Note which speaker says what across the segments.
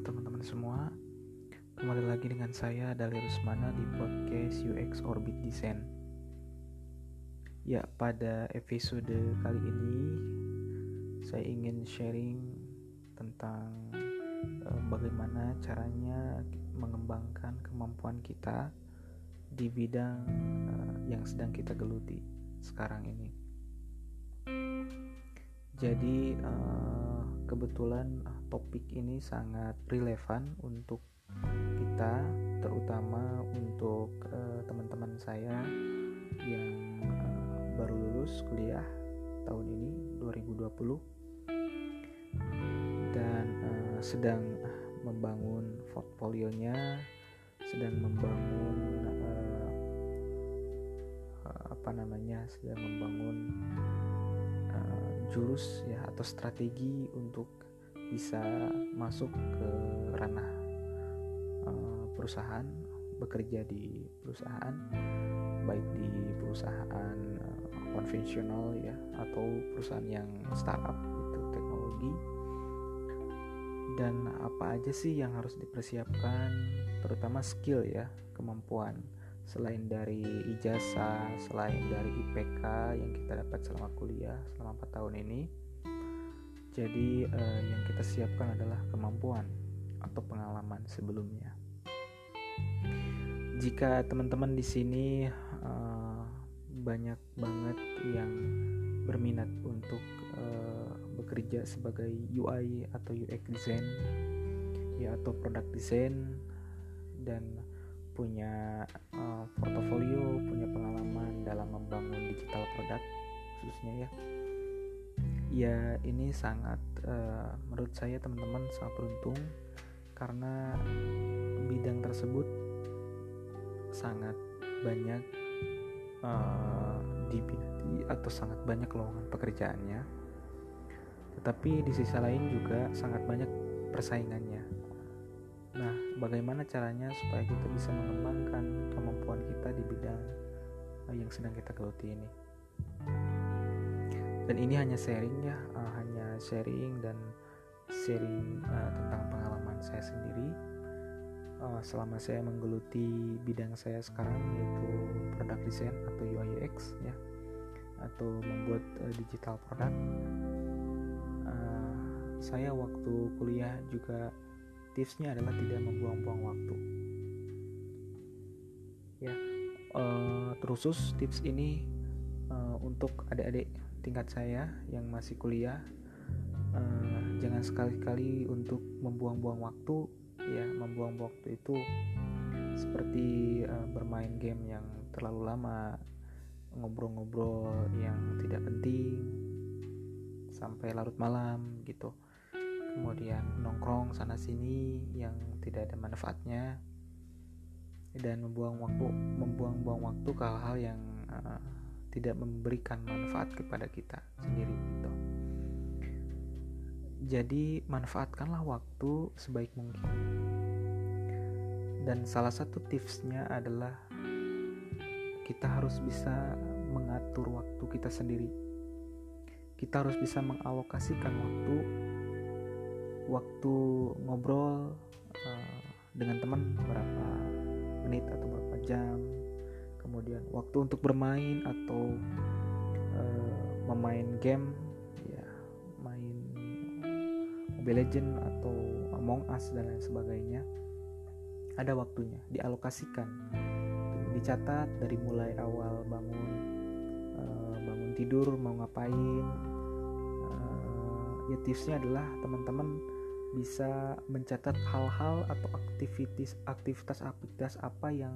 Speaker 1: Teman-teman semua. Kembali lagi dengan saya Dali Rusmana di podcast UX Orbit Design Ya pada episode kali ini Saya ingin sharing tentang uh, Bagaimana caranya mengembangkan kemampuan kita Di bidang uh, yang sedang kita geluti sekarang ini. Jadi uh, kebetulan topik ini sangat relevan untuk kita terutama untuk uh, teman-teman saya yang uh, baru lulus kuliah tahun ini 2020 dan uh, sedang membangun portfolionya sedang membangun apa namanya sedang membangun uh, jurus ya atau strategi untuk bisa masuk ke ranah uh, perusahaan bekerja di perusahaan baik di perusahaan uh, konvensional ya atau perusahaan yang startup itu teknologi. Dan apa aja sih yang harus dipersiapkan terutama skill ya kemampuan. Selain dari ijazah selain dari IPK yang kita dapat selama kuliah selama 4 tahun ini jadi uh, yang kita siapkan adalah kemampuan atau pengalaman sebelumnya. Jika teman-teman di sini uh, banyak banget yang berminat untuk uh, bekerja sebagai UI atau UX design ya atau product design dan punya uh, portofolio, punya pengalaman dalam membangun digital product khususnya ya ya ini sangat uh, menurut saya teman-teman sangat beruntung karena bidang tersebut sangat banyak uh, atau sangat banyak lowongan pekerjaannya. Tetapi di sisi lain juga sangat banyak persaingannya. Nah bagaimana caranya supaya kita bisa mengembangkan kemampuan kita di bidang uh, yang sedang kita geluti ini dan ini hanya sharing ya uh, hanya sharing dan sharing uh, tentang pengalaman saya sendiri. Uh, selama saya menggeluti bidang saya sekarang yaitu product design atau UI UX ya atau membuat uh, digital product uh, saya waktu kuliah juga tipsnya adalah tidak membuang-buang waktu. Ya uh, terusus tips ini uh, untuk adik-adik tingkat saya yang masih kuliah uh, jangan sekali-kali untuk membuang-buang waktu ya membuang waktu itu seperti uh, bermain game yang terlalu lama ngobrol-ngobrol yang tidak penting sampai larut malam gitu. Kemudian nongkrong sana sini yang tidak ada manfaatnya dan membuang waktu membuang-buang waktu ke hal-hal yang uh, tidak memberikan manfaat kepada kita sendiri gitu. Jadi manfaatkanlah waktu sebaik mungkin. Dan salah satu tipsnya adalah kita harus bisa mengatur waktu kita sendiri. Kita harus bisa mengalokasikan waktu waktu ngobrol uh, dengan teman berapa menit atau berapa jam kemudian waktu untuk bermain atau uh, memain game ya main Mobile Legend atau Among Us dan lain sebagainya ada waktunya dialokasikan. Dicatat dari mulai awal bangun uh, bangun tidur mau ngapain uh, ya tipsnya adalah teman-teman bisa mencatat hal-hal atau aktivitas aktivitas aktivitas apa yang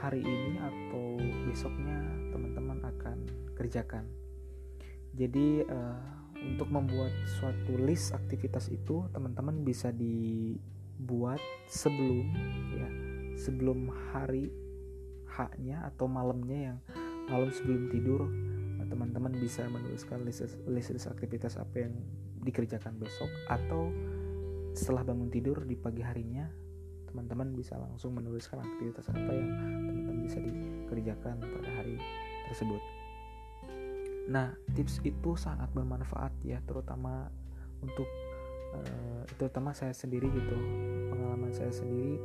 Speaker 1: hari ini atau besoknya teman-teman akan kerjakan. Jadi uh, untuk membuat suatu list aktivitas itu teman-teman bisa dibuat sebelum ya sebelum hari haknya atau malamnya yang malam sebelum tidur teman-teman bisa menuliskan list, list list aktivitas apa yang dikerjakan besok atau setelah bangun tidur di pagi harinya teman-teman bisa langsung menuliskan aktivitas apa yang teman-teman bisa dikerjakan pada hari tersebut. Nah, tips itu sangat bermanfaat ya, terutama untuk uh, terutama saya sendiri gitu pengalaman saya sendiri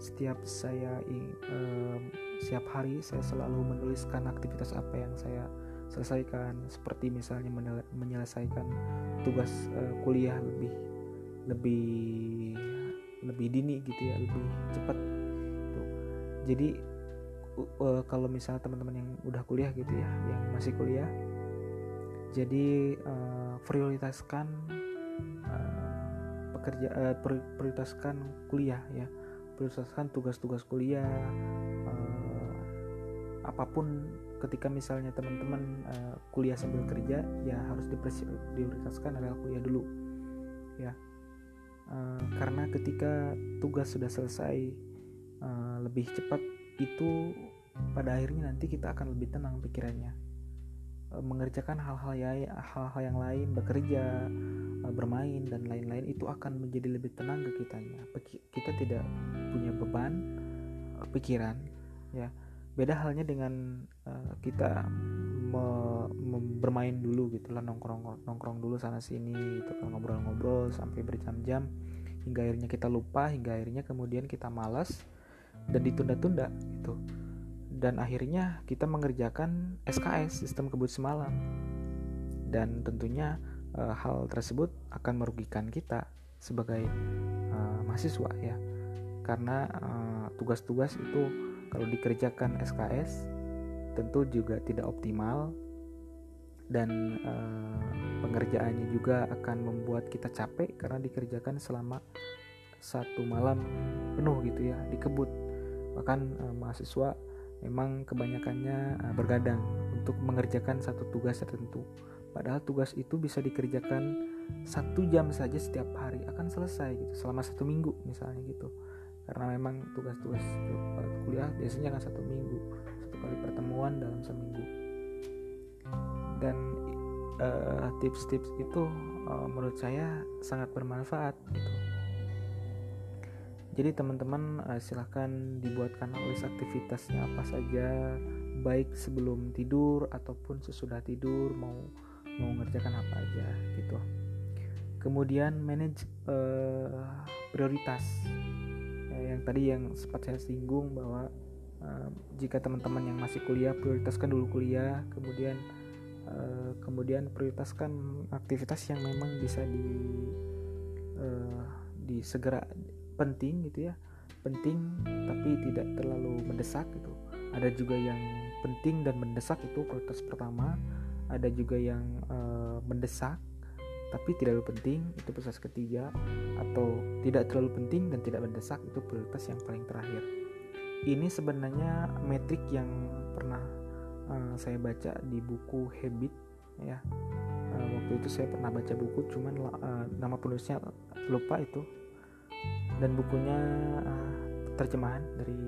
Speaker 1: setiap saya uh, setiap hari saya selalu menuliskan aktivitas apa yang saya selesaikan seperti misalnya menyelesaikan tugas uh, kuliah lebih lebih lebih dini gitu ya lebih cepat. Tuh. Jadi uh, kalau misalnya teman-teman yang udah kuliah gitu ya yang masih kuliah jadi uh, prioritaskan uh, pekerja uh, prioritaskan kuliah ya. Prioritaskan tugas-tugas kuliah uh, apa pun ketika misalnya teman-teman uh, kuliah sambil kerja ya harus diprioritaskan adalah kuliah dulu ya uh, karena ketika tugas sudah selesai uh, lebih cepat itu pada akhirnya nanti kita akan lebih tenang pikirannya. Uh, mengerjakan hal-hal ya hal-hal yang lain bekerja uh, bermain dan lain-lain itu akan menjadi lebih tenang ke kitanya. Kita tidak punya beban uh, pikiran ya. Beda halnya dengan uh, kita me, me, bermain dulu gitu lah nongkrong nongkrong dulu sana sini gitu kan ngobrol-ngobrol sampai berjam-jam. Hingga akhirnya kita lupa hingga akhirnya kemudian kita malas dan ditunda-tunda gitu. Dan akhirnya kita mengerjakan SKS sistem kebut semalam. Dan tentunya uh, hal tersebut akan merugikan kita sebagai uh, mahasiswa ya. Karena tugas-tugas uh, itu kalau dikerjakan SKS tentu juga tidak optimal. Dan uh, pengerjaannya juga akan membuat kita capek karena dikerjakan selama satu malam penuh gitu ya dikebut bahkan uh, mahasiswa memang kebanyakannya uh, bergadang untuk mengerjakan satu tugas tertentu. Padahal tugas itu bisa dikerjakan satu jam saja setiap hari akan selesai gitu selama satu minggu misalnya gitu. Karena memang tugas-tugas kuliah biasanya kan satu minggu kali pertemuan dalam seminggu. Dan uh, tips-tips itu uh, menurut saya sangat bermanfaat gitu. Jadi teman-teman uh, silahkan dibuatkan list aktivitasnya apa saja baik sebelum tidur ataupun sesudah tidur mau mau mengerjakan apa aja gitu. Kemudian manage uh, prioritas. Yang tadi yang sempat saya singgung bahwa jika teman-teman yang masih kuliah prioritaskan dulu kuliah kemudian uh, kemudian prioritaskan aktivitas yang memang bisa di uh, di segera penting gitu ya. Penting tapi tidak terlalu mendesak gitu. Ada juga yang penting dan mendesak itu prioritas pertama. Ada juga yang uh, mendesak tapi tidak terlalu penting itu prioritas ketiga. Atau tidak terlalu penting dan tidak mendesak itu prioritas yang paling terakhir ini sebenarnya metrik yang pernah uh, saya baca di buku Habit ya. Uh, waktu itu saya pernah baca buku cuman uh, nama penulisnya lupa itu. Dan bukunya uh, terjemahan dari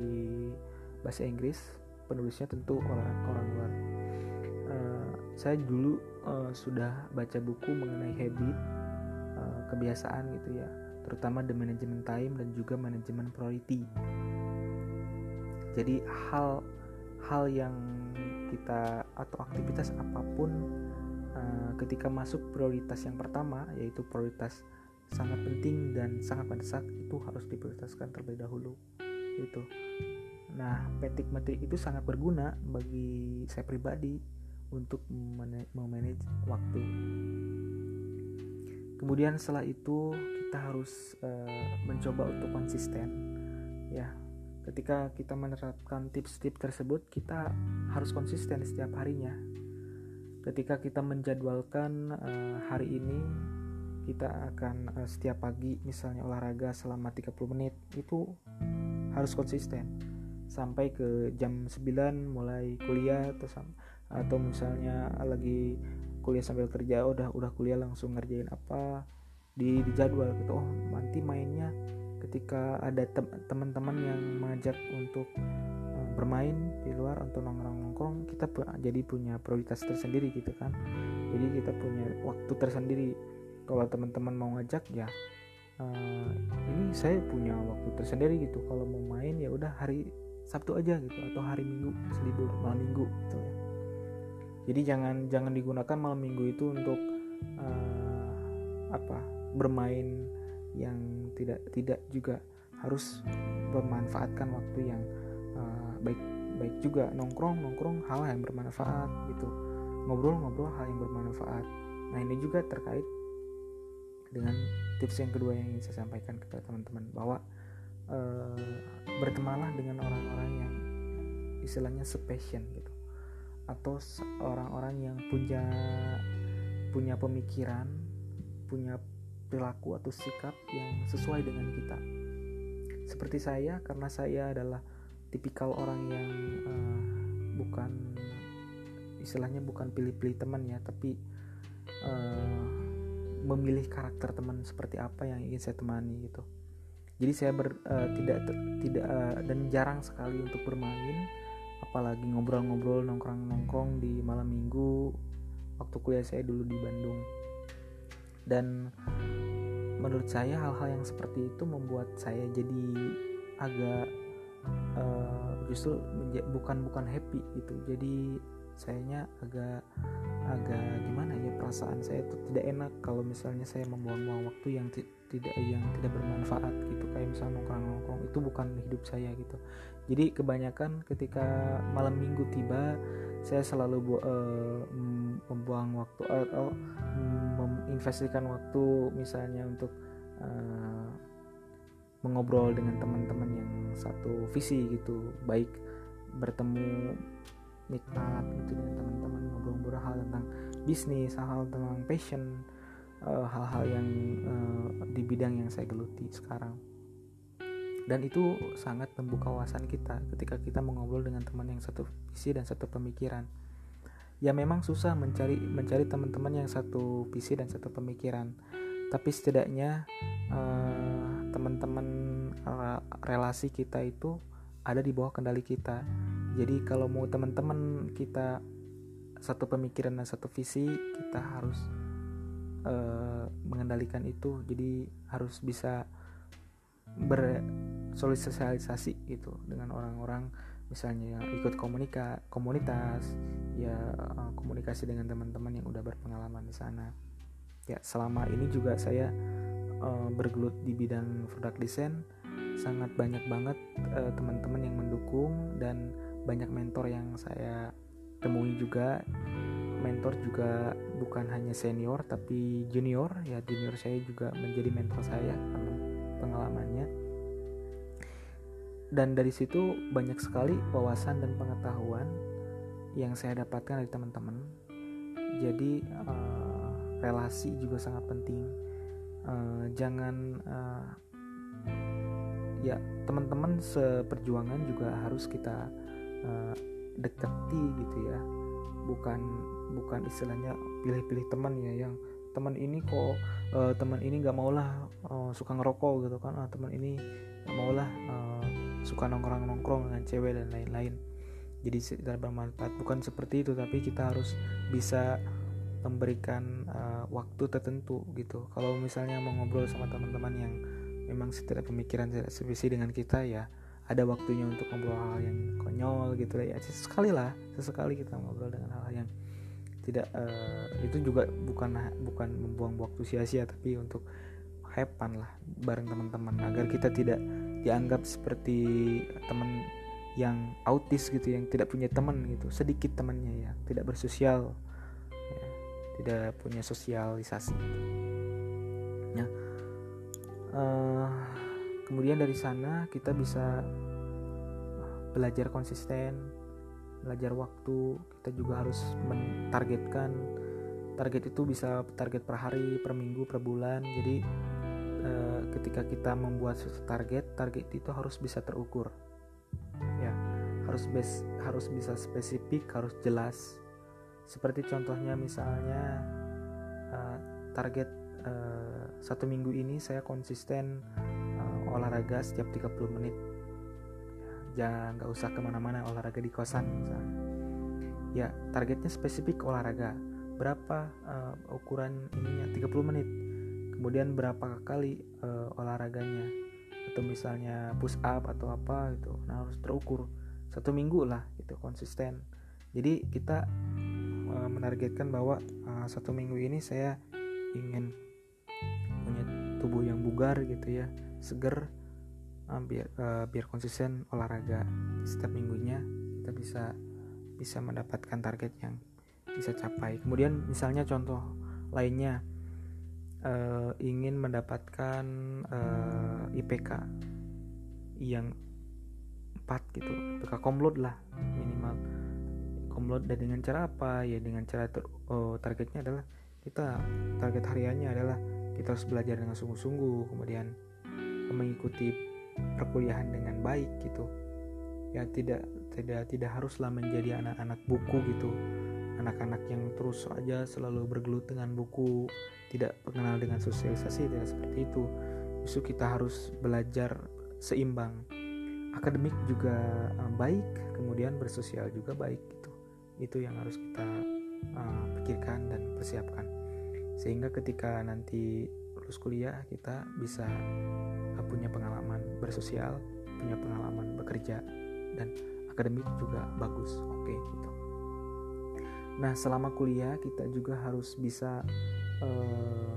Speaker 1: bahasa Inggris penulisnya tentu orang orang luar. Saya dulu uh, sudah baca buku mengenai habit uh, kebiasaan gitu ya terutama the management time dan juga manajemen priority jadi hal hal yang kita atau aktivitas apa pun uh, ketika masuk prioritas yang pertama yaitu prioritas sangat penting dan sangat mendesak itu harus diprioritaskan terlebih dahulu itu nah metik-metik itu sangat berguna bagi saya pribadi untuk memanage waktu. Kemudian setelah itu kita harus uh, mencoba untuk konsisten ya. Ketika kita menerapkan tips-tips tersebut, kita harus konsisten setiap harinya. Ketika kita menjadwalkan uh, hari ini kita akan uh, setiap pagi misalnya olahraga selama 30 menit itu harus konsisten sampai ke jam 9 mulai kuliah atau atau misalnya lagi kuliah sambil kerja oh, udah udah kuliah langsung ngerjain apa di, di jadwal gitu oh nanti mainnya ketika ada teman-teman yang mengajak untuk uh, bermain di luar atau nongkrong-nongkrong kita jadi punya prioritas tersendiri gitu kan. Jadi kita punya waktu tersendiri. Kalau teman-teman mau ngajak ya uh, ini saya punya waktu tersendiri gitu. Kalau mau main ya udah hari Sabtu aja gitu atau hari Minggu selibur malam Minggu gitu ya. Jadi jangan jangan digunakan malam minggu itu untuk uh, apa bermain yang tidak tidak juga harus memanfaatkan waktu yang uh, baik baik juga. Nongkrong nongkrong hal yang bermanfaat gitu. Ngobrol ngobrol hal yang bermanfaat. Nah ini juga terkait dengan tips yang kedua yang ingin saya sampaikan kepada teman-teman bahwa uh, bertemanlah dengan orang-orang yang istilahnya sepassion gitu. Atau orang-orang yang punya punya pemikiran punya perilaku atau sikap yang sesuai dengan kita. Seperti saya karena saya adalah tipikal orang yang uh, bukan istilahnya bukan pilih-pilih teman ya tapi uh, memilih karakter teman seperti apa yang ingin saya temani gitu. Jadi saya ber, uh, tidak tidak uh, dan jarang sekali untuk bermain apalagi ngobrol-ngobrol nongkrong-nongkrong di malam minggu waktu kuliah saya dulu di Bandung. Dan menurut saya hal-hal yang seperti itu membuat saya jadi agak uh, justru bukan bukan happy gitu. Jadi sayanya agak agak gimana ya perasaan saya itu tidak enak kalau misalnya saya membuang-buang waktu yang tidak yang tidak bermanfaat gitu. Kayak misalnya nongkrong-nongkrong itu bukan hidup saya gitu. Jadi kebanyakan ketika malam minggu tiba saya selalu bu, uh, membuang waktu atau uh, menginvestasikan waktu misalnya untuk uh, mengobrol dengan teman-teman yang satu visi gitu. Baik bertemu meet up gitu dengan teman-teman ngobrol-ngobrol hal tentang bisnis hal-hal tentang passion hal-hal uh, yang uh, di bidang yang saya geluti sekarang. Dan itu sangat membuka wawasan kita ketika kita mengobrol dengan teman yang satu visi dan satu pemikiran ya memang susah mencari mencari teman-teman yang satu visi dan satu pemikiran. Tapi setidaknya uh, teman-teman uh, relasi kita itu ada di bawah kendali kita. Jadi kalau mau teman-teman kita satu pemikiran dan satu visi kita harus uh, mengendalikan itu. Jadi harus bisa bersosialisasi gitu dengan orang-orang misalnya yang ikut komunika komunitas ya eh, komunikasi dengan teman-teman yang udah berpengalaman di sana. Ya selama ini juga saya uh, bergelut di bidang produk desain sangat banyak banget uh, teman-teman yang mendukung dan banyak mentor yang saya temui juga. Mentor juga bukan hanya senior tapi junior. Ya junior saya juga menjadi mentor saya pengalamannya dan dari situ banyak sekali wawasan dan pengetahuan yang saya dapatkan dari teman-teman. Jadi uh, relasi juga sangat penting. Uh, jangan uh, ya teman-teman seperjuangan juga harus kita uh, deketi gitu ya. Bukan bukan istilahnya pilih-pilih teman ya yang teman ini kok uh, teman ini nggak maulah uh, suka ngerokok gitu kan. Uh, teman ini nggak maulah uh, suka nongkrong nongkrong dengan cewek dan lain-lain. Jadi tidak bermanfaat. Bukan seperti itu tapi kita harus bisa memberikan uh, waktu tertentu gitu. Kalau misalnya mau ngobrol sama teman-teman yang memang setiap pemikiran tidak sevisi dengan kita ya ada waktunya untuk ngobrol hal yang konyol gitu ya sesekali lah sesekali kita ngobrol dengan hal yang tidak uh, itu juga bukan bukan membuang waktu sia-sia tapi untuk hepan lah bareng teman-teman agar kita tidak dianggap seperti teman yang autis gitu yang tidak punya teman gitu sedikit temannya ya tidak bersosial ya, tidak punya sosialisasi. Ya. Uh, kemudian dari sana kita bisa belajar konsisten belajar waktu kita juga harus mentargetkan. Target itu bisa target per hari per minggu per bulan. Jadi ketika kita membuat suatu target target itu harus bisa terukur. Ya harus bes, harus bisa spesifik harus jelas. Seperti contohnya misalnya uh, target uh, satu minggu ini saya konsisten uh, olahraga setiap 30 menit. Jangan nggak usah ke mana-mana olahraga di kosan misalnya. Ya targetnya spesifik olahraga. Berapa uh, ukuran ininya? 30 menit kemudian berapa kali uh, olahraganya. Atau misalnya push up atau apa gitu. Nah harus terukur. Satu minggu lah gitu konsisten. Jadi kita uh, menargetkan bahwa uh, satu minggu ini saya ingin punya tubuh yang bugar gitu ya. Seger uh, biar uh, biar konsisten olahraga setiap minggunya. Kita bisa bisa mendapatkan target yang bisa capai. Kemudian misalnya contoh lainnya uh, ingin mendapatkan uh, IPK yang 4 gitu. IPK komlot lah minimal. Komlot dan dengan cara apa? Ya dengan cara ter, oh, targetnya adalah kita target hariannya adalah kita harus belajar dengan sungguh-sungguh kemudian mengikuti perkuliahan dengan baik gitu. Ya tidak tidak tidak haruslah menjadi anak-anak buku gitu anak-anak yang terus saja selalu bergelut dengan buku tidak mengenal dengan sosialisasi tidak seperti itu. Justru kita harus belajar seimbang. Akademik juga uh, baik kemudian bersosial juga baik gitu. Itu yang harus kita uh, pikirkan dan persiapkan. Sehingga ketika nanti lulus kuliah kita bisa uh, punya pengalaman bersosial punya pengalaman bekerja dan akademik juga bagus. Oke. okay, nah selama kuliah kita juga harus bisa uh,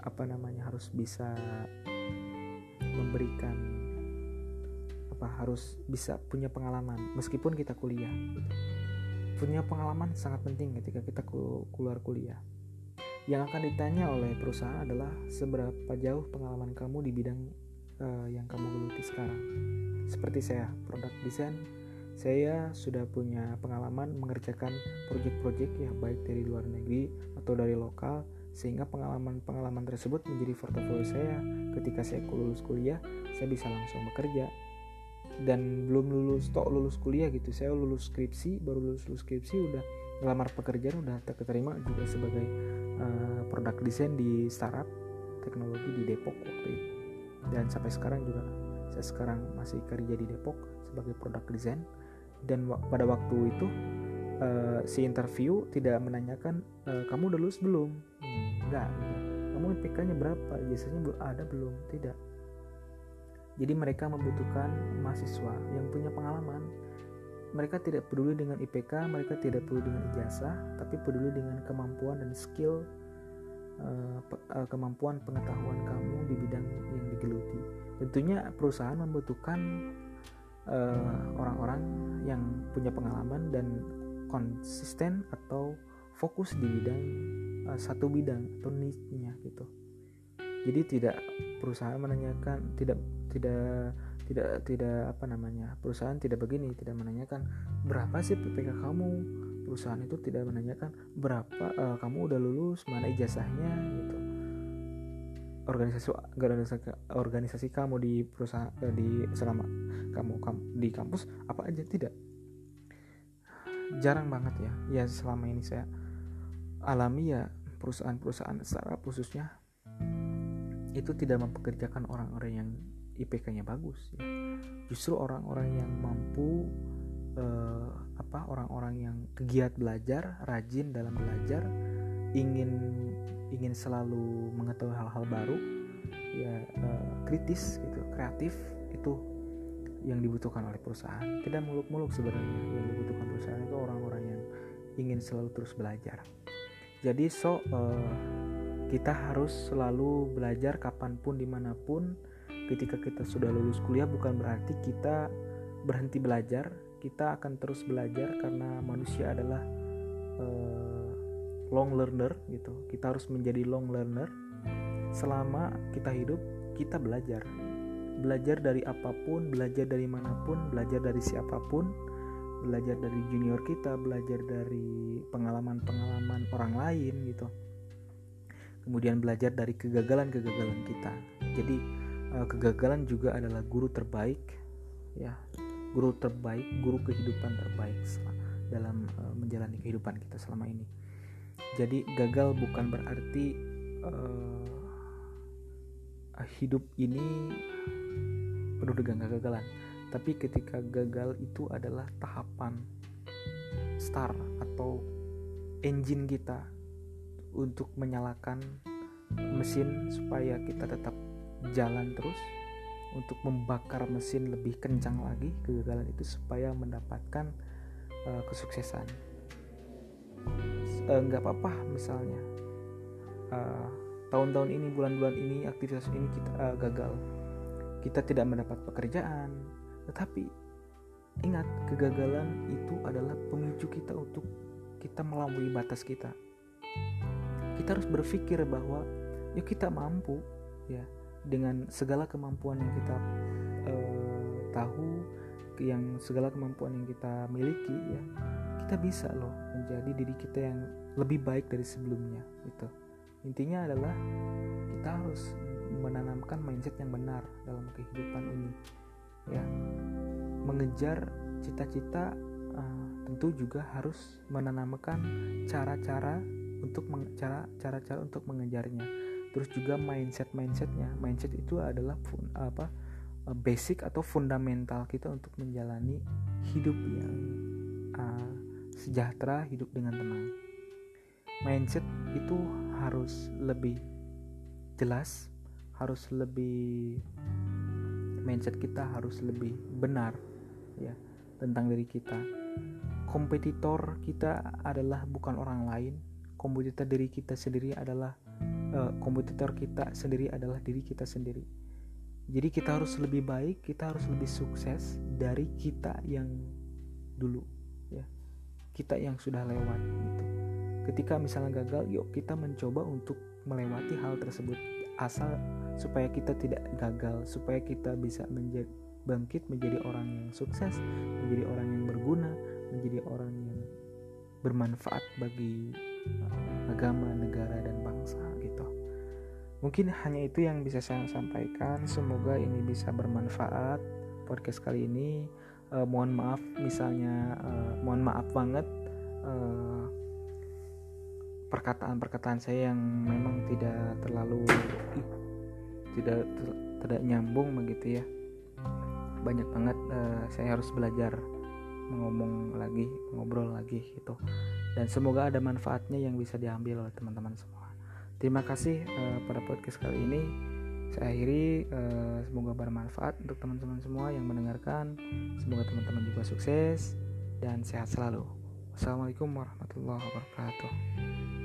Speaker 1: apa namanya harus bisa memberikan apa harus bisa punya pengalaman meskipun kita kuliah. Punya pengalaman sangat penting ketika kita keluar kuliah. Yang akan ditanya oleh perusahaan adalah seberapa jauh pengalaman kamu di bidang uh, yang kamu geluti sekarang? Seperti saya produk desain saya sudah punya pengalaman mengerjakan proyek-proyek ya baik dari luar negeri atau dari lokal sehingga pengalaman-pengalaman tersebut menjadi portofolio saya. Ketika saya lulus kuliah saya bisa langsung bekerja. Dan belum lulus tok lulus kuliah gitu saya lulus skripsi baru lulus, lulus skripsi udah ngelamar pekerjaan udah terima juga sebagai uh, produk desain di startup teknologi di Depok waktu itu. Dan sampai sekarang juga saya sekarang masih kerja di Depok sebagai produk desain dan pada waktu itu uh, si interview tidak menanyakan uh, kamu udah lulus belum? Hmm, enggak, kamu IPK-nya berapa? Biasanya belum ada belum? Tidak. Jadi mereka membutuhkan mahasiswa yang punya pengalaman. Mereka tidak peduli dengan IPK mereka tidak peduli dengan ijazah tapi peduli dengan kemampuan dan skill uh, kemampuan pengetahuan kamu di bidang yang digeluti. Tentunya perusahaan membutuhkan Eh, orang-orang uh, yang punya pengalaman dan konsisten atau fokus di bidang uh, satu bidang atau niche-nya gitu. Jadi tidak perusahaan menanyakan tidak tidak tidak tidak apa namanya perusahaan tidak begini tidak menanyakan berapa sih PPK kamu perusahaan itu tidak menanyakan berapa uh, kamu udah lulus mana ijazahnya gitu organisasi organisasi organisasi kamu di perusahaan eh, di selama kamu, di kampus apa aja? Tidak. Jarang banget ya. Ya selama ini saya alami ya perusahaan-perusahaan startup khususnya itu tidak mempekerjakan orang-orang yang IPK-nya bagus ya. justru orang-orang yang mampu eh, apa orang-orang yang kegiat belajar rajin dalam belajar ingin ingin selalu mengetahui hal-hal baru ya uh, kritis gitu kreatif itu yang dibutuhkan oleh perusahaan. Tidak muluk-muluk sebenarnya yang dibutuhkan perusahaan itu orang-orang yang ingin selalu terus belajar. Jadi so uh, kita harus selalu belajar kapan pun di mana pun ketika kita sudah lulus kuliah bukan berarti kita berhenti belajar. Kita akan terus belajar karena manusia adalah uh, long learner gitu. Kita harus menjadi long learner selama kita hidup kita belajar. Belajar dari apa pun belajar dari mana pun belajar dari siapa pun belajar dari junior kita belajar dari pengalaman-pengalaman orang lain gitu. Kemudian belajar dari kegagalan-kegagalan kita. Jadi eh, kegagalan juga adalah guru terbaik ya. Guru terbaik guru kehidupan terbaik dalam eh, menjalani kehidupan kita selama ini jadi gagal bukan berarti uh, hidup ini penuh dengan kegagalan. Tapi ketika gagal itu adalah tahapan start atau engine kita untuk menyalakan mesin supaya kita tetap jalan terus untuk membakar mesin lebih kencang lagi kegagalan itu supaya mendapatkan uh, kesuksesan nggak uh, apa-apa misalnya. Uh, tahun-tahun ini bulan-bulan ini aktivitas ini kita uh, gagal. Kita tidak mendapat pekerjaan. Tetapi ingat kegagalan itu adalah pemicu kita untuk kita melampaui batas kita. Kita harus berpikir bahwa yuk kita mampu ya dengan segala kemampuan yang kita uh, tahu yang segala kemampuan yang kita miliki ya kita bisa loh menjadi diri kita yang lebih baik dari sebelumnya gitu. Intinya adalah kita harus menanamkan mindset yang benar dalam kehidupan ini ya. Mengejar cita-cita uh, tentu juga harus menanamkan cara-cara untuk cara cara-cara untuk mengejarnya. Terus juga mindset mindsetnya mindset itu adalah fun, apa uh, basic atau fundamental kita untuk menjalani hidup yang sejahtera hidup dengan tenang mindset itu harus lebih jelas harus lebih mindset kita harus lebih benar ya tentang diri kita kompetitor kita adalah bukan orang lain kompetitor diri kita sendiri adalah uh, kompetitor kita sendiri adalah diri kita sendiri. Jadi kita harus lebih baik, kita harus lebih sukses dari kita yang dulu, ya. Kita yang sudah lewat gitu. Ketika misalnya gagal, yuk kita mencoba untuk melewati hal tersebut asal supaya kita tidak gagal, supaya kita bisa menjadi bangkit menjadi orang yang sukses, menjadi orang yang berguna, menjadi orang yang bermanfaat bagi uh, agama, negara dan bangsa gitu. Mungkin hanya itu yang bisa saya sampaikan. Semoga ini bisa bermanfaat podcast kali ini. Uh, mohon maaf misalnya uh, mohon maaf banget uh, perkataan-perkataan saya yang memang tidak terlalu tidak tidak nyambung begitu ya. Banyak banget uh, saya harus belajar ngomong lagi, ngobrol lagi gitu. Dan semoga ada manfaatnya yang bisa diambil oleh teman-teman semua. Terima kasih uh, pada podcast kali ini. Saya akhiri uh, semoga bermanfaat untuk teman-teman semua yang mendengarkan. Semoga teman-teman juga sukses dan sehat selalu. Wassalamualaikum warahmatullahi wabarakatuh.